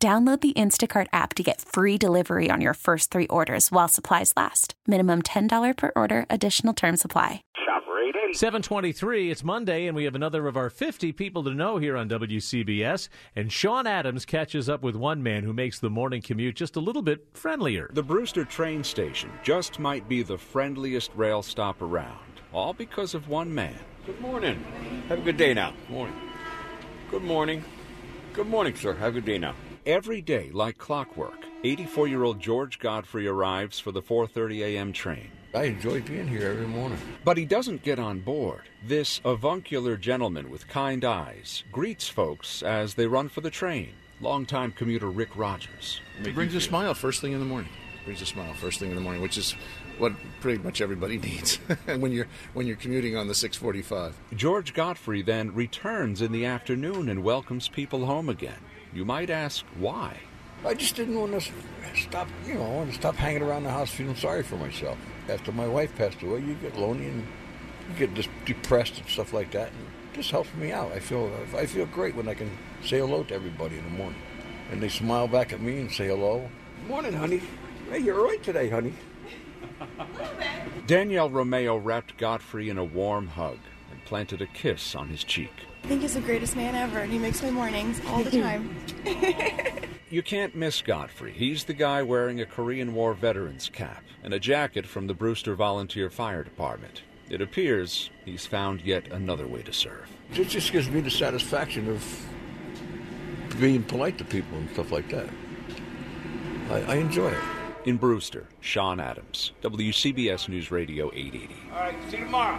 Download the Instacart app to get free delivery on your first three orders while supplies last. Minimum $10 per order, additional term supply. Shop rate 723, it's Monday, and we have another of our 50 people to know here on WCBS. And Sean Adams catches up with one man who makes the morning commute just a little bit friendlier. The Brewster train station just might be the friendliest rail stop around, all because of one man. Good morning. Have a good day now. Morning. Good morning. Good morning, sir. Have a good day now. Every day, like clockwork, 84-year-old George Godfrey arrives for the 4:30 a.m. train. I enjoy being here every morning. But he doesn't get on board. This avuncular gentleman with kind eyes greets folks as they run for the train. Longtime commuter Rick Rogers. It brings a smile first thing in the morning. Brings a smile first thing in the morning, which is what pretty much everybody needs when you're when you're commuting on the 645. George Godfrey then returns in the afternoon and welcomes people home again. You might ask why. I just didn't want to stop, you know, I want to stop hanging around the house feeling sorry for myself. After my wife passed away, you get lonely and you get just depressed and stuff like that. And this helps me out. I feel I feel great when I can say hello to everybody in the morning, and they smile back at me and say hello. Morning, honey. Hey, you're early today, honey. Danielle Romeo wrapped Godfrey in a warm hug and planted a kiss on his cheek. I think he's the greatest man ever, and he makes my mornings all the time. You can't miss Godfrey. He's the guy wearing a Korean War veteran's cap and a jacket from the Brewster Volunteer Fire Department. It appears he's found yet another way to serve. It just gives me the satisfaction of being polite to people and stuff like that. I, I enjoy it. In Brewster, Sean Adams, WCBS News Radio 880. All right, see you tomorrow.